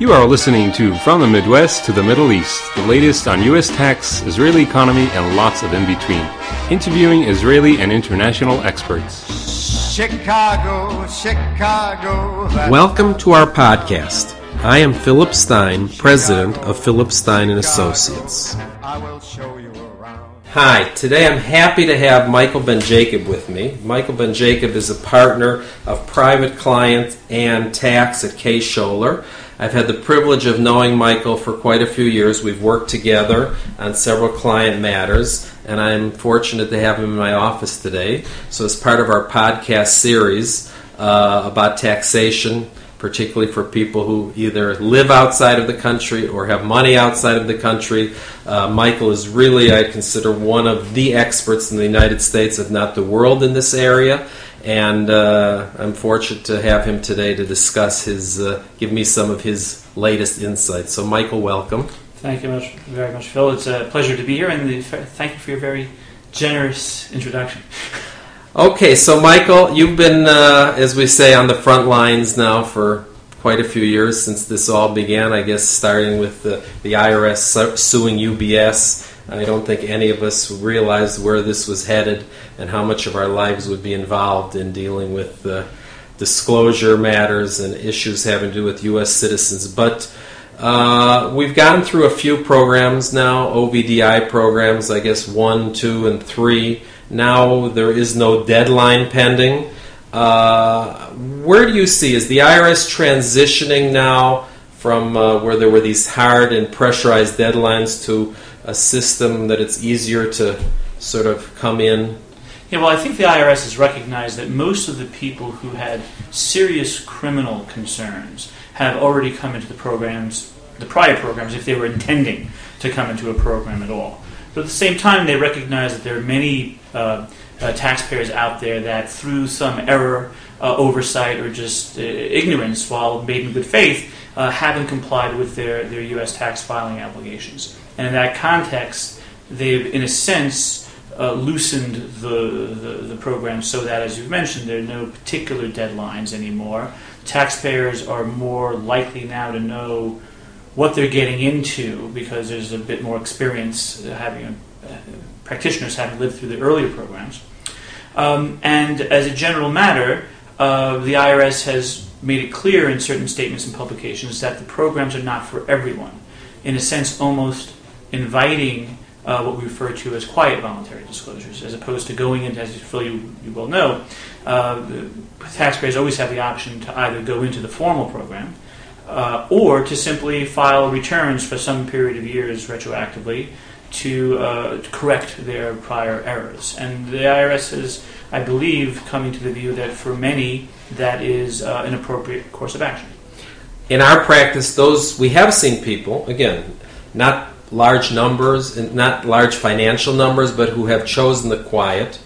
You are listening to From the Midwest to the Middle East, the latest on U.S. tax, Israeli economy, and lots of in between. Interviewing Israeli and international experts. Chicago, Chicago. Welcome to our podcast. I am Philip Stein, president of Philip Stein and Associates. I will show you around. Hi, today I'm happy to have Michael Ben Jacob with me. Michael Ben Jacob is a partner of private client and tax at K. Scholler. I've had the privilege of knowing Michael for quite a few years. We've worked together on several client matters, and I'm fortunate to have him in my office today. So, as part of our podcast series uh, about taxation, particularly for people who either live outside of the country or have money outside of the country. Uh, Michael is really, I consider, one of the experts in the United States, if not the world, in this area. And uh, I'm fortunate to have him today to discuss his, uh, give me some of his latest insights. So, Michael, welcome. Thank you much, very much, Phil. It's a pleasure to be here, and the, thank you for your very generous introduction. Okay, so Michael, you've been, uh, as we say, on the front lines now for quite a few years since this all began. I guess starting with the, the IRS su- suing UBS. I don't think any of us realized where this was headed and how much of our lives would be involved in dealing with uh, disclosure matters and issues having to do with U.S. citizens. But uh, we've gotten through a few programs now, OVDI programs, I guess one, two, and three. Now there is no deadline pending. Uh, where do you see is the IRS transitioning now from uh, where there were these hard and pressurized deadlines to a system that it's easier to sort of come in? Yeah, well, I think the IRS has recognized that most of the people who had serious criminal concerns have already come into the programs, the prior programs, if they were intending to come into a program at all. But at the same time, they recognize that there are many uh, uh, taxpayers out there that, through some error, uh, oversight, or just uh, ignorance, while made in good faith, uh, haven't complied with their, their U.S. tax filing obligations. And in that context, they've, in a sense, uh, loosened the, the, the program so that, as you've mentioned, there are no particular deadlines anymore. Taxpayers are more likely now to know what they're getting into because there's a bit more experience having uh, practitioners having lived through the earlier programs. Um, and as a general matter, uh, the IRS has made it clear in certain statements and publications that the programs are not for everyone. In a sense, almost inviting uh, what we refer to as quiet voluntary disclosures, as opposed to going into, as you, you, well know, uh, taxpayers always have the option to either go into the formal program uh, or to simply file returns for some period of years retroactively to, uh, to correct their prior errors. And the IRS is, I believe, coming to the view that for many that is uh, an appropriate course of action. In our practice, those we have seen people again, not large numbers and not large financial numbers, but who have chosen the quiet,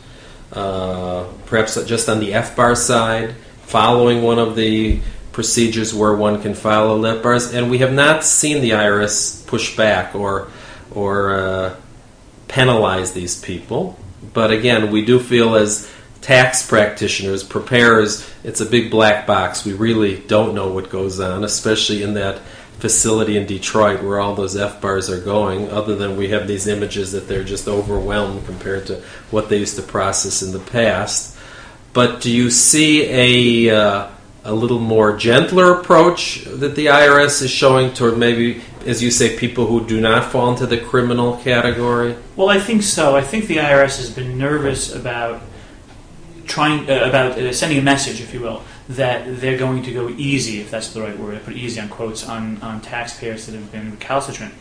uh, perhaps just on the FBAR side, following one of the procedures where one can file late FBARs, and we have not seen the IRS push back or or uh, penalize these people. But again, we do feel as tax practitioners, preparers, it's a big black box. We really don't know what goes on, especially in that facility in Detroit where all those FBARs are going, other than we have these images that they're just overwhelmed compared to what they used to process in the past. But do you see a uh, a little more gentler approach that the IRS is showing toward maybe, as you say, people who do not fall into the criminal category? Well, I think so. I think the IRS has been nervous about trying uh, about uh, sending a message, if you will, that they're going to go easy, if that's the right word. I put easy on quotes on on taxpayers that have been recalcitrant.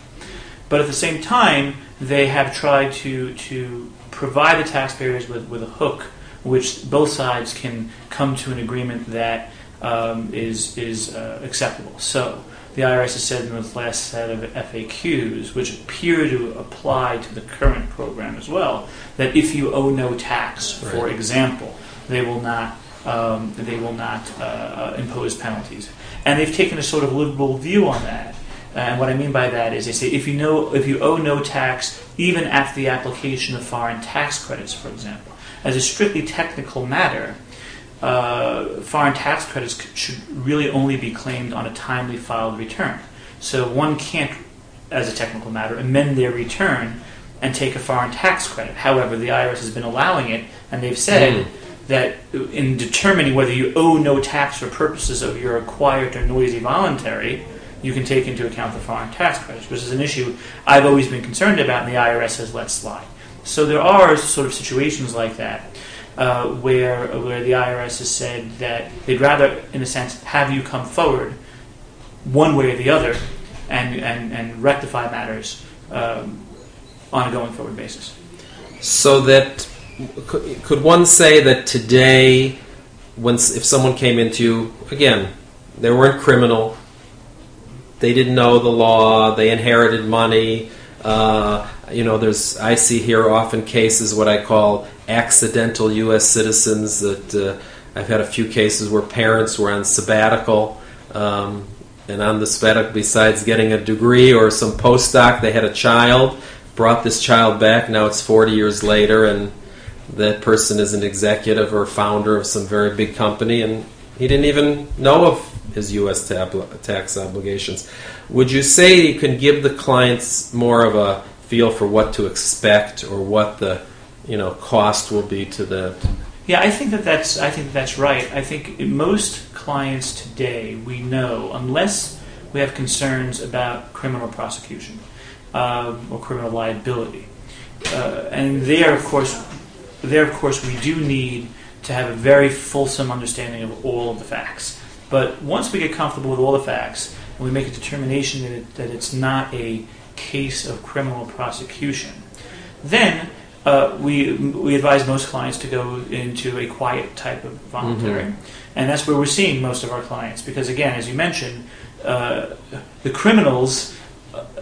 But at the same time, they have tried to to provide the taxpayers with, with a hook, which both sides can come to an agreement that um, is is uh, acceptable. So the IRS has said in the last set of FAQs, which appear to apply to the current program as well, that if you owe no tax, for Right. example, they will not um, they will not uh, impose penalties, and they've taken a sort of liberal view on that. And what I mean by that is they say if you know if you owe no tax even after the application of foreign tax credits, for example, as a strictly technical matter, uh, foreign tax credits should really only be claimed on a timely filed return. So one can't, as a technical matter, amend their return and take a foreign tax credit. However, the IRS has been allowing it, and they've said that in determining whether you owe no tax for purposes of your acquired or noisy voluntary, you can take into account the foreign tax credits, which is an issue I've always been concerned about, and the IRS has let slide. So there are sort of situations like that uh, where where the IRS has said that they'd rather, in a sense, have you come forward one way or the other and and, and rectify matters um, on a going forward basis. So that could, one say that today, when if someone came into you again, they weren't criminal, they didn't know the law, they inherited money. Uh, you know, there's I see here often cases what I call accidental U.S. citizens that uh, I've had a few cases where parents were on sabbatical. Um, and on the sabbatical, besides getting a degree or some postdoc, they had a child, brought this child back. Now it's 40 years later, and that person is an executive or founder of some very big company, and he didn't even know of his U.S. tab- tax obligations. Would you say you can give the clients more of a feel for what to expect or what the you know cost will be to the Yeah, I think that that's I think that's right. I think most clients today we know unless we have concerns about criminal prosecution um, or criminal liability, uh, and there of course there of course we do need to have a very fulsome understanding of all of the facts. But once we get comfortable with all the facts and we make a determination that, it, that it's not a case of criminal prosecution, then uh, we we advise most clients to go into a quiet type of voluntary, and that's where we're seeing most of our clients. Because again, as you mentioned, uh, the criminals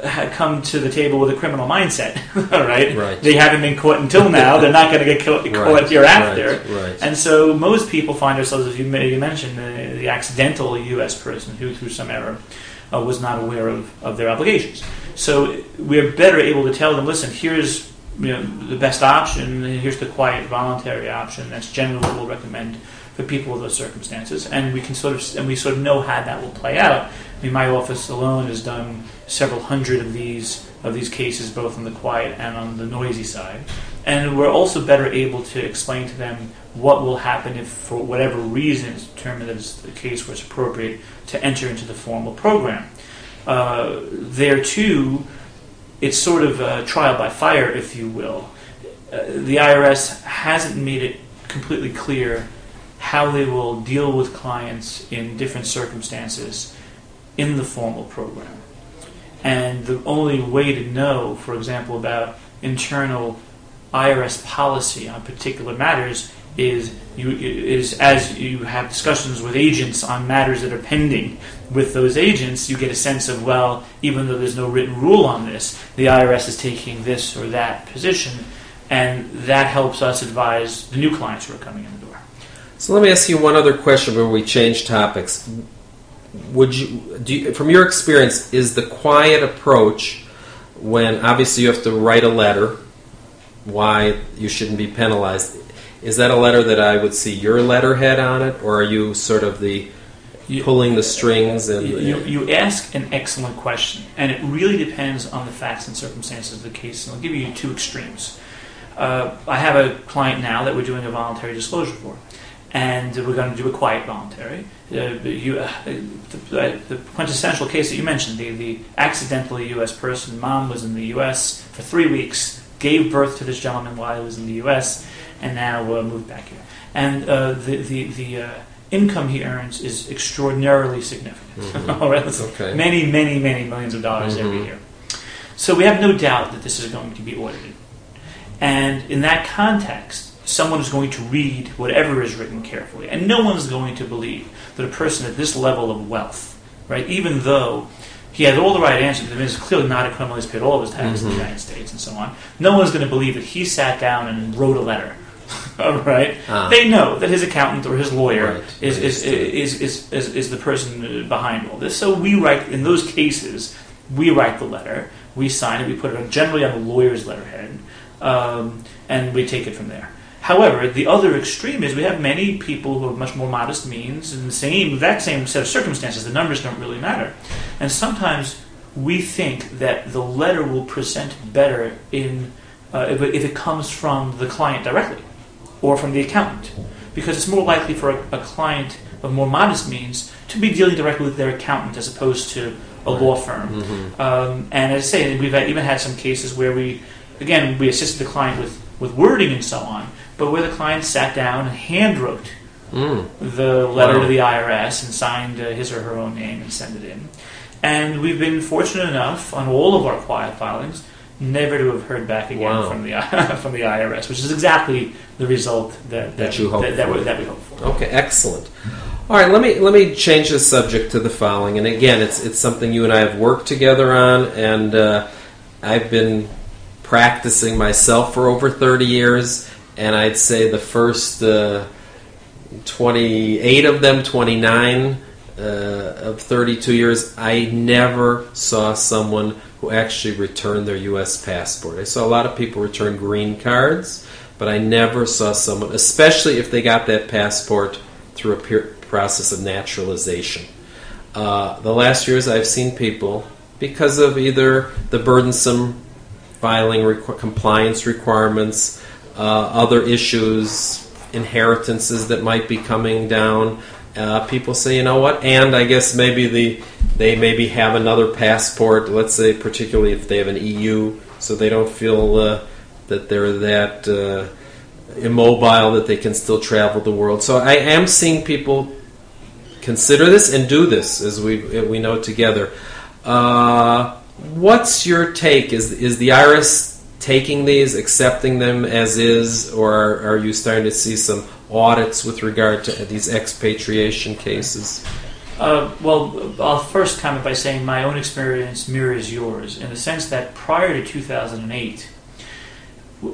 had come to the table with a criminal mindset. right, Right. they haven't been caught until now. They're not going to get caught, caught hereafter. Right, right. And so most people find themselves, as you, you mentioned, the, the accidental U.S. person who, through some error, uh, was not aware of, of their obligations. So we're better able to tell them, listen, here's you know, the best option, here's the quiet voluntary option. That's generally what we'll recommend for people with those circumstances, and we can sort of and we sort of know how that will play out. I mean, my office alone has done several hundred of these of these cases, both on the quiet and on the noisy side, and we're also better able to explain to them what will happen if, for whatever reason, it's determined that it's the case where it's appropriate to enter into the formal program. Uh, there too, it's sort of a trial by fire, if you will. Uh, the IRS hasn't made it completely clear how they will deal with clients in different circumstances in the formal program. And the only way to know, for example, about internal IRS policy on particular matters is you is as you have discussions with agents on matters that are pending with those agents, you get a sense of well, even though there's no written rule on this, the IRS is taking this or that position, and that helps us advise the new clients who are coming in the door. So let me ask you one other question before we change topics. Would you, do you, from your experience, is the quiet approach when obviously you have to write a letter why you shouldn't be penalized? Is that a letter that I would see your letterhead on it, or are you sort of the You- pulling the strings and You, you ask an excellent question, and it really depends on the facts and circumstances of the case. And I'll give you two extremes. Uh, I have a client now that we're doing a voluntary disclosure for, and we're going to do a quiet voluntary. Uh, you, uh, the, the quintessential case that you mentioned, the, the accidentally U.S. person, mom was in the U.S. for three weeks, gave birth to this gentleman while he was in the U.S., and now uh, moved back here. And uh, the the, the uh, income he earns is extraordinarily significant. All right, It's Okay. many, many, many millions of dollars every Mhm. year. So we have no doubt that this is going to be audited. And in that context, someone is going to read whatever is written carefully. And no one's going to believe that a person at this level of wealth, right, even though he has all the right answers, I mean, he's clearly not a criminal, he's paid all of his taxes in the Mhm. United States and so on, no one's going to believe that he sat down and wrote a letter. all right? Ah. They know that his accountant or his lawyer Right. is, is, is, is, is, is the person behind all this. So we write, in those cases, we write the letter, we sign it, we put it generally on the lawyer's letterhead, um, and we take it from there. However, the other extreme is we have many people who have much more modest means and the same that same set of circumstances. The numbers don't really matter, and sometimes we think that the letter will present better in uh, if, it, if it comes from the client directly or from the accountant, because it's more likely for a, a client of more modest means to be dealing directly with their accountant as opposed to a law firm. Mm-hmm. Um, and as I say, we've even had some cases where we, again, we assisted the client with, with wording and so on, but where the client sat down and hand wrote Mm. the letter Wow. to the IRS and signed uh, his or her own name and sent it in. And we've been fortunate enough on all of our quiet filings never to have heard back again Wow. from the from the IRS, which is exactly the result that That you hoped that, that, we, that we hope for. Okay, excellent. All right, let me let me change the subject to the following. And again, it's it's something you and I have worked together on, and uh, I've been practicing myself for over thirty years. And I'd say the first uh, twenty eight of them, twenty nine uh, of thirty two years, I never saw someone who actually returned their U.S. passport. I saw a lot of people return green cards, but I never saw someone, especially if they got that passport through a peer- process of naturalization. Uh, the last years, I've seen people because of either the burdensome filing requ- compliance requirements, uh, other issues, inheritances that might be coming down. Uh, people say, you know what? And I guess maybe the they maybe have another passport. Let's say, particularly if they have an EU, so they don't feel uh, that they're that uh, immobile that they can still travel the world. So I am seeing people consider this and do this as we we know together. Uh, what's your take? Is is the IRS taking these, accepting them as is, or are, are you starting to see some audits with regard to these expatriation cases? Uh, well, I'll first comment by saying my own experience mirrors yours in the sense that prior to 2008,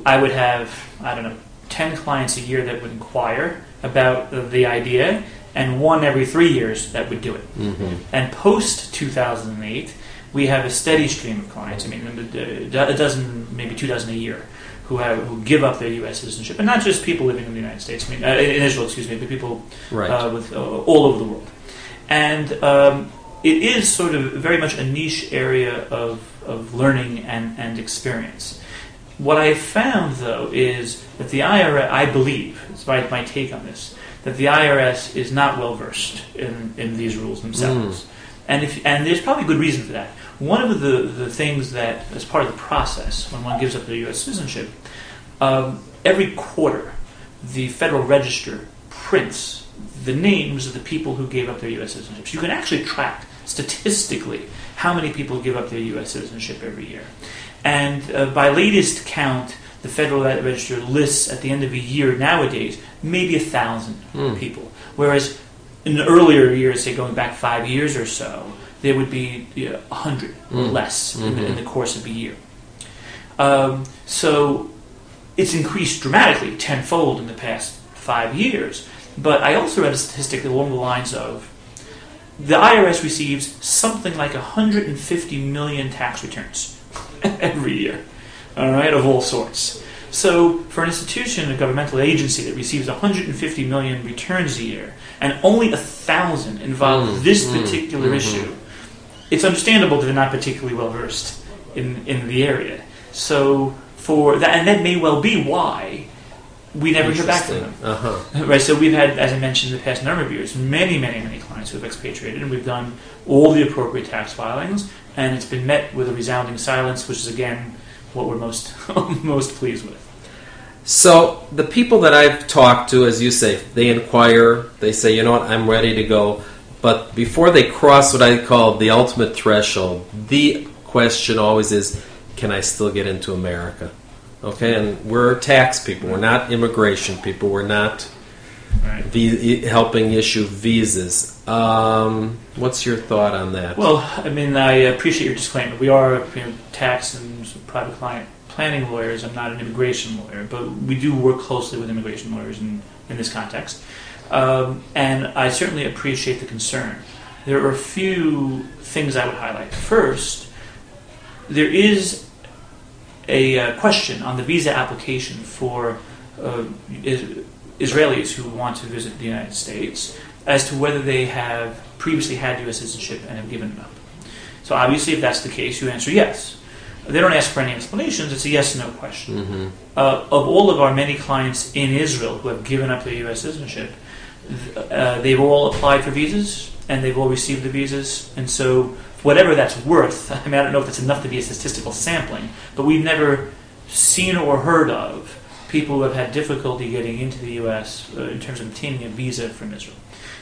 I would have, I don't know, 10 clients a year that would inquire about the, idea, and one every three years that would do it. Mm-hmm. And post 2008, we have a steady stream of clients. I mean, a dozen, maybe two dozen a year, who have who give up their U.S. citizenship, and not just people living in the United States. I mean, uh, in Israel, excuse me, but people Right. uh, with uh, all over the world. And um, it is sort of very much a niche area of, of learning and, and experience. What I found, though, is that the IRS, I believe, it's my, my take on this, that the IRS is not well versed in, in these rules themselves. And, if, and there's probably good reason for that. One of the, the things that, as part of the process, when one gives up their U.S. citizenship, um, every quarter, the Federal Register prints the names of the people who gave up their U.S. citizenships. You can actually track statistically how many people give up their U.S. citizenship every year. And uh, by latest count, the Federal Register lists at the end of a year nowadays maybe a thousand Hmm. people, whereas in the earlier years, say going back five years or so, there would be you know, a hundred or Mm. less in, the, in the course of a year. Um, so it's increased dramatically, tenfold in the past five years. But I also read a statistic along the lines of the IRS receives something like 150 million tax returns every year, all right, of all sorts. So, for an institution, a governmental agency that receives 150 million returns a year, and only a thousand involve Mm, this mm, particular mhm. issue, it's understandable that they're not particularly well versed in, in the area. So, for that, and that may well be why we never hear back from them. Uh huh. Right, so we've had, as I mentioned in the past number of years, many, many, many clients who have expatriated, and we've done all the appropriate tax filings, and it's been met with a resounding silence, which is again what we're most most pleased with. So the people that I've talked to, as you say, they inquire. They say, you know what, I'm ready to go. But before they cross what I call the ultimate threshold, the question always is, can I still get into America? Okay, and we're tax people. We're not immigration people. We're not Right. helping issue visas. Um, what's your thought on that? Well, I mean, I appreciate your disclaimer. We are you know, tax and private client planning lawyers. I'm not an immigration lawyer, but we do work closely with immigration lawyers in, in this context. Um, and I certainly appreciate the concern. There are a few things I would highlight. First, there is a uh, question on the visa application for uh, Israelis who want to visit the United States as to whether they have previously had U.S. citizenship and have given it up. So obviously, if that's the case, you answer yes. They don't ask for any explanations. It's a yes no question. Mm-hmm. Uh, of all of our many clients in Israel who have given up their U.S. citizenship, uh, they've all applied for visas and they've all received the visas. And so, whatever that's worth, I mean, I don't know if that's enough to be a statistical sampling, but we've never seen or heard of people who have had difficulty getting into the U.S. Uh, in terms of obtaining a visa from Israel.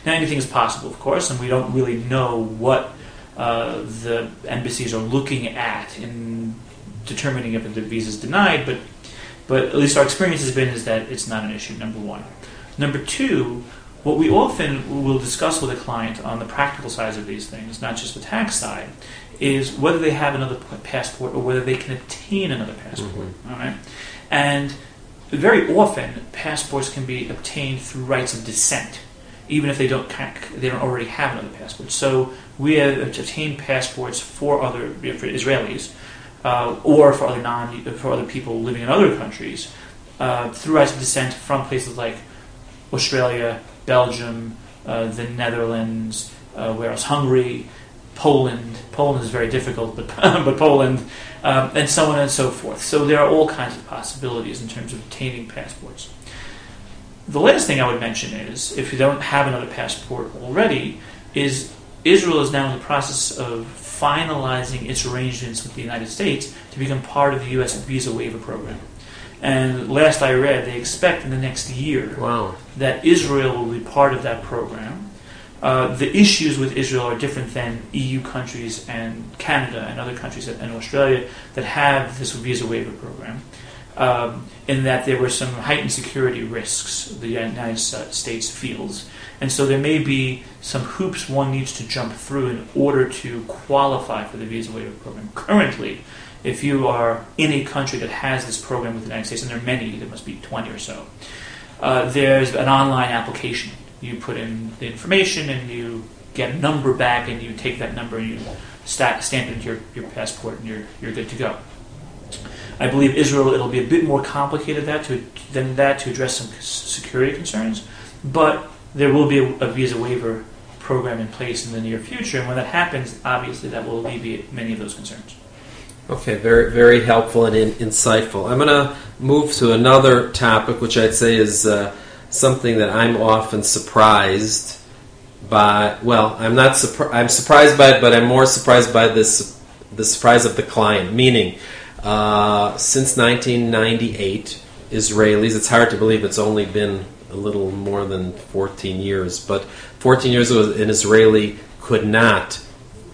Now, anything is possible, of course, and we don't really know what uh, the embassies are looking at in determining if the visa is denied, but but at least our experience has been is that it's not an issue. Number one. Number two, what we often will discuss with a client on the practical sides of these things, not just the tax side, is whether they have another passport or whether they can obtain another passport. Mhm. All right, and very often passports can be obtained through rights of descent, even if they don't they don't already have another passport. So we have obtained passports for other for Israelis uh, or for other non for other people living in other countries uh, through rights of descent from places like Australia, Belgium, uh, the Netherlands, uh, where else Hungary, Poland. Poland is very difficult, but but Poland, um, and so on and so forth. So there are all kinds of possibilities in terms of obtaining passports. The last thing I would mention is, if you don't have another passport already, is Israel is now in the process of finalizing its arrangements with the United States to become part of the U.S. visa waiver program. And last I read, they expect in the next year Wow. that Israel will be part of that program. Uh, the issues with Israel are different than EU countries and Canada and other countries and Australia that have this visa waiver program, um, in that there were some heightened security risks the United States feels. And so there may be some hoops one needs to jump through in order to qualify for the visa waiver program. Currently, if you are in a country that has this program with the United States, and there are many, there must be 20 or so, uh, there's an online application. You put in the information and you get a number back, and you take that number and you sta stamp it into your, your passport, and you're, you're good to go. I believe Israel, it'll be a bit more complicated that to, than that to address some security concerns, but there will be a, a visa waiver program in place in the near future, and when that happens, obviously that will alleviate many of those concerns. Okay, very very helpful and in, insightful. I'm going to move to another topic, which I'd say is uh, something that I'm often surprised by. Well, I'm not surprised. I'm surprised by it, but I'm more surprised by this the surprise of the client. Meaning, uh, since 1998, Israelis. It's hard to believe it's only been a little more than 14 years, but 14 years ago, an Israeli could not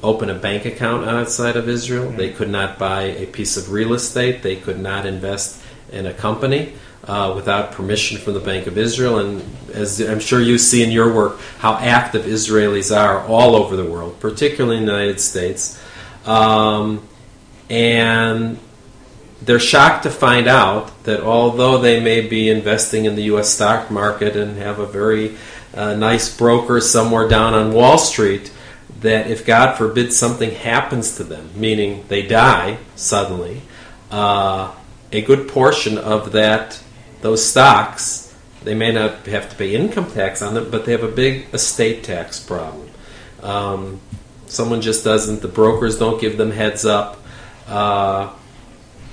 open a bank account outside of Israel. They could not buy a piece of real estate. They could not invest in a company uh, without permission from the Bank of Israel. And as I'm sure you see in your work, how active Israelis are all over the world, particularly in the United States. Um, and they're shocked to find out that although they may be investing in the U.S. stock market and have a very uh, nice broker somewhere down on Wall Street, that if God forbid something happens to them, meaning they die suddenly, uh, a good portion of that those stocks they may not have to pay income tax on them, but they have a big estate tax problem. Um, someone just doesn't. The brokers don't give them heads up. Uh,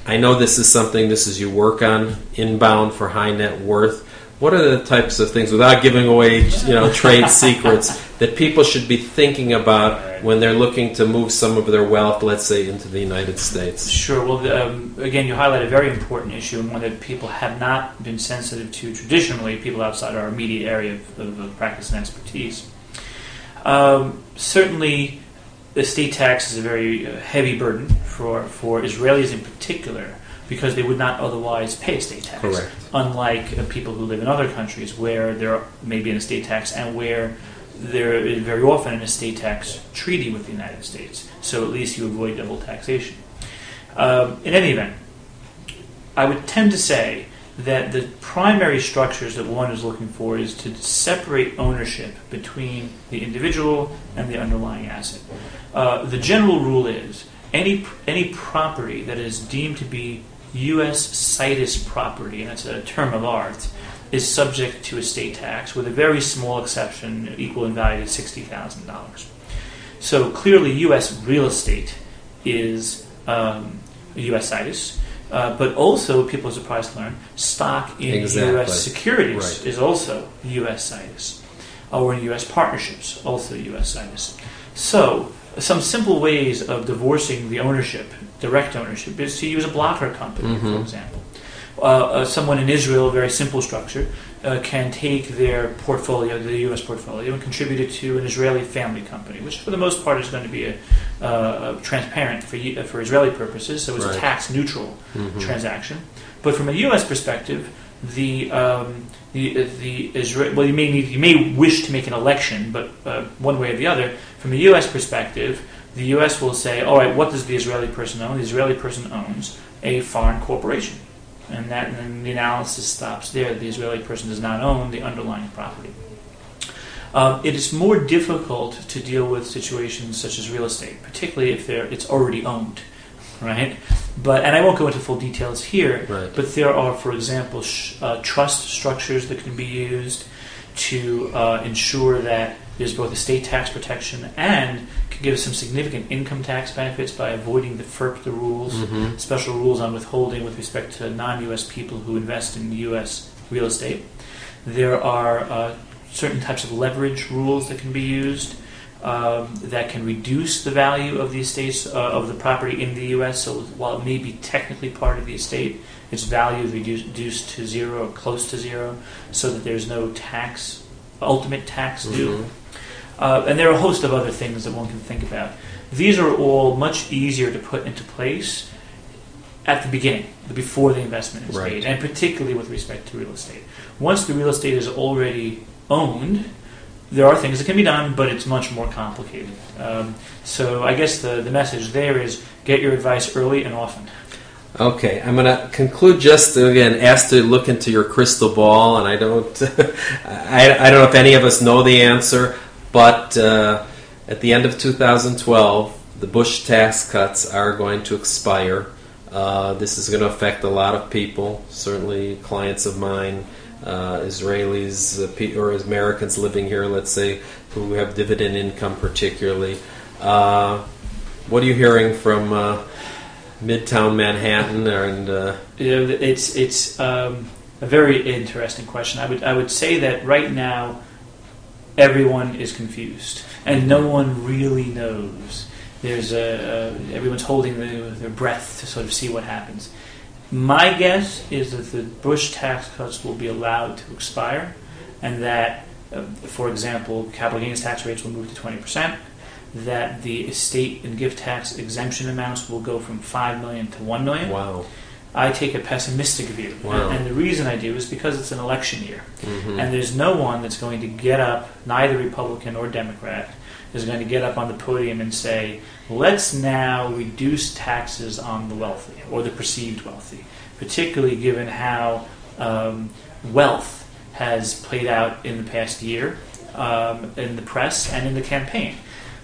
I know this is something this is you work on inbound for high net worth. What are the types of things, without giving away, you know, trade secrets, that people should be thinking about when they're looking to move some of their wealth, let's say, into the United States? Sure. Well, um, again, you highlight a very important issue and one that people have not been sensitive to traditionally, people outside our immediate area of, of, of practice and expertise. Um, certainly, the state tax is a very uh, heavy burden for, for Israelis in particular because they would not otherwise pay a state tax. Correct. Unlike uh, people who live in other countries where there may be an estate tax and where there is very often an estate tax treaty with the United States. So at least you avoid double taxation. Um, in any event, I would tend to say that the primary structures that one is looking for is to separate ownership between the individual and the underlying asset. Uh, the general rule is any any property that is deemed to be U.S. situs property, and that's a term of art, is subject to estate tax, with a very small exception equal in value to sixty thousand dollars. So clearly, U.S. real estate is um, U.S. situs, uh, but also people are surprised to learn stock in Exactly. U.S. securities Right. is also U.S. situs, or in U.S. partnerships, also U.S. situs. So some simple ways of divorcing the ownership, direct ownership, is to use a blocker company, for Mhm. example. Uh, uh, someone in Israel, a very simple structure, uh, can take their portfolio, the U.S. portfolio, and contribute it to an Israeli family company, which for the most part is going to be a, uh, a transparent for uh, for Israeli purposes, so it's Right. a tax neutral Mhm. transaction. But from a U.S. perspective, the um, the, the Israel well, you may need you may wish to make an election, but uh, one way or the other, from a U.S. perspective, the U.S. will say, all right, what does the Israeli person own? The Israeli person owns a foreign corporation, and that and then the analysis stops there. The Israeli person does not own the underlying property. Um, it is more difficult to deal with situations such as real estate, particularly if they're, it's already owned, right? But and I won't go into full details here. Right. But there are, for example, sh- uh, trust structures that can be used to uh, ensure that there's both estate tax protection and can give some significant income tax benefits by avoiding the FIRPTA rules, Mhm. special rules on withholding with respect to non-U.S. people who invest in U.S. real estate. There are uh, certain types of leverage rules that can be used um, that can reduce the value of the estates uh, of the property in the U.S. So while it may be technically part of the estate, its value is reduced, reduced to zero or close to zero, so that there's no tax, ultimate tax due. Mhm. Uh, and there are a host of other things that one can think about. These are all much easier to put into place at the beginning, before the investment is Right. made, and particularly with respect to real estate. Once the real estate is already owned, there are things that can be done, but it's much more complicated. Um, so I guess the, the message there is get your advice early and often. Okay, I'm going to conclude just again ask to look into your crystal ball, and I don't, I, I don't know if any of us know the answer, but uh, at the end of 2012, the Bush tax cuts are going to expire. Uh, this is going to affect a lot of people, certainly clients of mine, uh, Israelis uh, or Americans living here, let's say, who have dividend income particularly. Uh, what are you hearing from uh, Midtown Manhattan and uh, it's it's um, a very interesting question. I would I would say that right now everyone is confused and no one really knows. There's a, a everyone's holding the, their breath to sort of see what happens. My guess is that the Bush tax cuts will be allowed to expire, and that, uh, for example, capital gains tax rates will move to twenty percent. That the estate and gift tax exemption amounts will go from five million to one million. wow, I take a pessimistic view. Wow. And the reason I do is because it's an election year. Mhm. And there's no one that's going to get up, neither Republican or Democrat, is going to get up on the podium and say, let's now reduce taxes on the wealthy or the perceived wealthy, particularly given how um, wealth has played out in the past year um, in the press and in the campaign.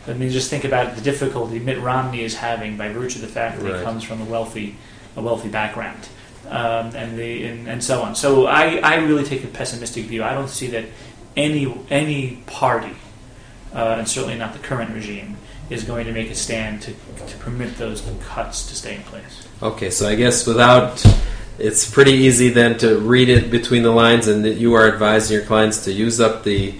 I mean, just think about the difficulty Mitt Romney is having by virtue of the fact that Right. he comes from a wealthy, a wealthy background, um, and the and, and so on. So I, I really take a pessimistic view. I don't see that any any party, uh, and certainly not the current regime, is going to make a stand to, to permit those cuts to stay in place. Okay, so I guess without, it's pretty easy then to read it between the lines, and that you are advising your clients to use up the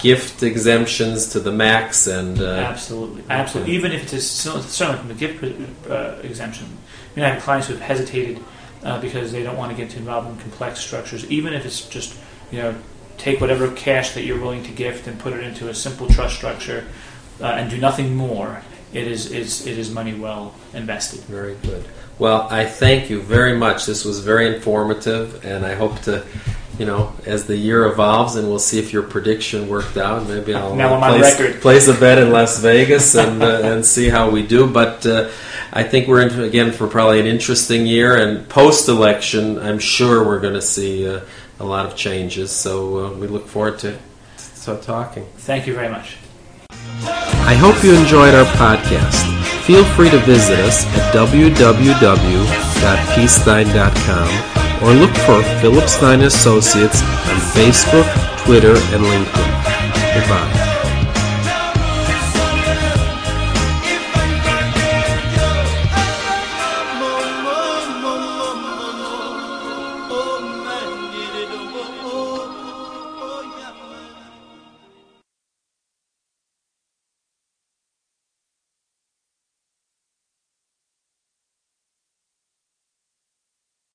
gift exemptions to the max, and uh, Absolutely, absolutely. Even if it's a, certainly from the gift uh, exemption. I mean, I have clients who have hesitated uh, because they don't want to get involved in complex structures. Even if it's just, you know, take whatever cash that you're willing to gift and put it into a simple trust structure uh, and do nothing more. It is, is it is money well invested. very good. Well, I thank you very much. This was very informative, and I hope to. You know, as the year evolves, and we'll see if your prediction worked out. Maybe I'll Now uh, place, record. place a bet in Las Vegas and uh, and see how we do. But uh, I think we're in again for probably an interesting year, and post election, I'm sure we're going to see uh, a lot of changes. So uh, we look forward to, to talking. Thank you very much. I hope you enjoyed our podcast. Feel free to visit us at www.pstein.com or look for Philip Stein Associates on Facebook, Twitter, and LinkedIn. Goodbye.